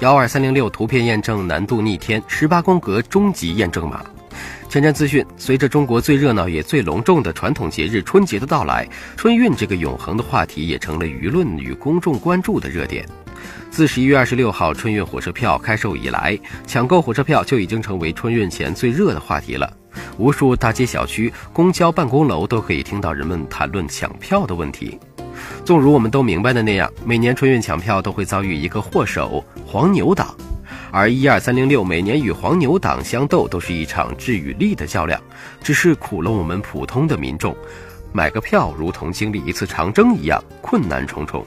幺二三零六图片验证难度逆天，十八宫格终极验证码。前瞻资讯：随着中国最热闹也最隆重的传统节日春节的到来，春运这个永恒的话题也成了舆论与公众关注的热点。自十一月二十六号春运火车票开售以来，抢购火车票就已经成为春运前最热的话题了。无数大街小区、公交办公楼都可以听到人们谈论抢票的问题。纵如我们都明白的那样，每年春运抢票都会遭遇一个祸首——黄牛党。而一二三零六每年与黄牛党相斗，都是一场智与力的较量，只是苦了我们普通的民众，买个票如同经历一次长征一样，困难重重。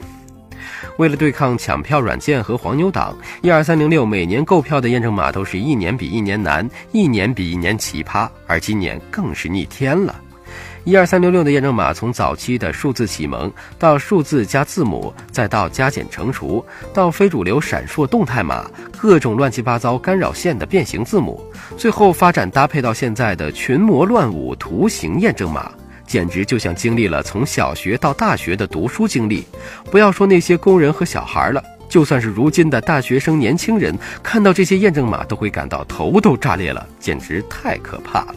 为了对抗抢票软件和黄牛党，一二三零六每年购票的验证码都是一年比一年难，一年比一年奇葩，而今年更是逆天了。一二三六六的验证码从早期的数字启蒙，到数字加字母，再到加减乘除，到非主流闪烁动态码，各种乱七八糟干扰线的变形字母，最后发展搭配到现在的群魔乱舞图形验证码，简直就像经历了从小学到大学的读书经历。不要说那些工人和小孩了，就算是如今的大学生、年轻人，看到这些验证码都会感到头都炸裂了，简直太可怕了。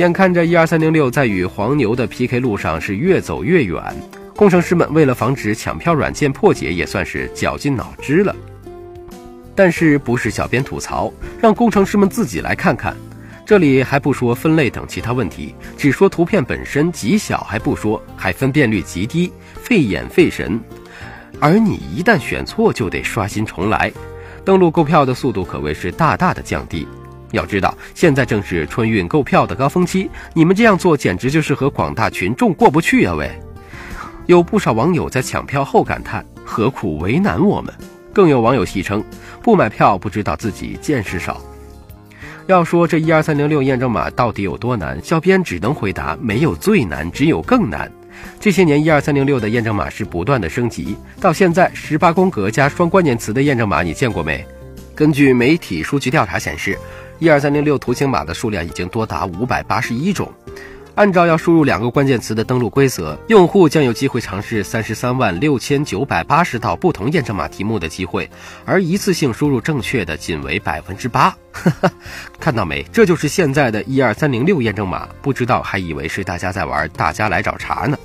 眼看着一二三零六在与黄牛的 PK 路上是越走越远，工程师们为了防止抢票软件破解，也算是绞尽脑汁了。但是不是小编吐槽，让工程师们自己来看看。这里还不说分类等其他问题，只说图片本身极小还不说，还分辨率极低，费眼费神。而你一旦选错，就得刷新重来，登录购票的速度可谓是大大的降低。要知道，现在正是春运购票的高峰期，你们这样做简直就是和广大群众过不去啊！喂，有不少网友在抢票后感叹：“何苦为难我们？”更有网友戏称：“不买票不知道自己见识少。”要说这一二三零六验证码到底有多难，小编只能回答：没有最难，只有更难。这些年一二三零六的验证码是不断的升级，到现在十八宫格加双关键词的验证码你见过没？根据媒体数据调查显示。一二三零六图形码的数量已经多达五百八十一种。按照要输入两个关键词的登录规则，用户将有机会尝试三十三万六千九百八十道不同验证码题目的机会，而一次性输入正确的仅为百分之八。看到没？这就是现在的一二三零六验证码。不知道还以为是大家在玩大家来找茬呢。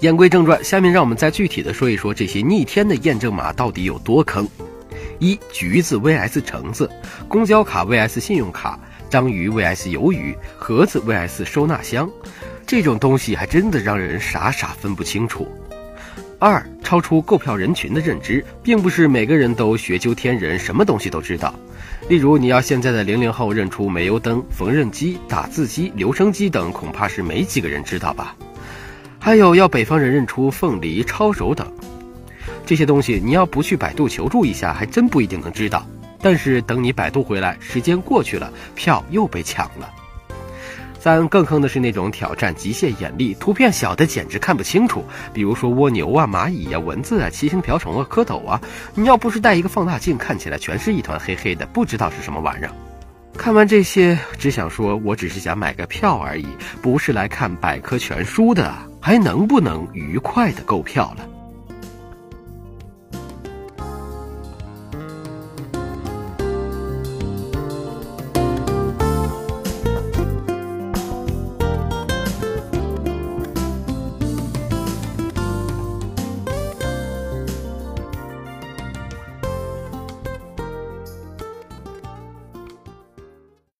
言归正传，下面让我们再具体的说一说这些逆天的验证码到底有多坑。一橘子 vs 橙子，公交卡 vs 信用卡，章鱼 vs 鱿鱼，盒子 vs 收纳箱，这种东西还真的让人傻傻分不清楚。二超出购票人群的认知，并不是每个人都学究天人，什么东西都知道。例如，你要现在的零零后认出煤油灯、缝纫机、打字机、留声机等，恐怕是没几个人知道吧？还有要北方人认出凤梨、抄手等。这些东西你要不去百度求助一下，还真不一定能知道。但是等你百度回来，时间过去了，票又被抢了。三更坑的是那种挑战极限眼力，图片小的简直看不清楚，比如说蜗牛啊、蚂蚁啊、蚊子啊、七星瓢虫啊、蝌蚪啊，你要不是带一个放大镜，看起来全是一团黑黑的，不知道是什么玩意儿。看完这些，只想说，我只是想买个票而已，不是来看百科全书的，还能不能愉快的购票了？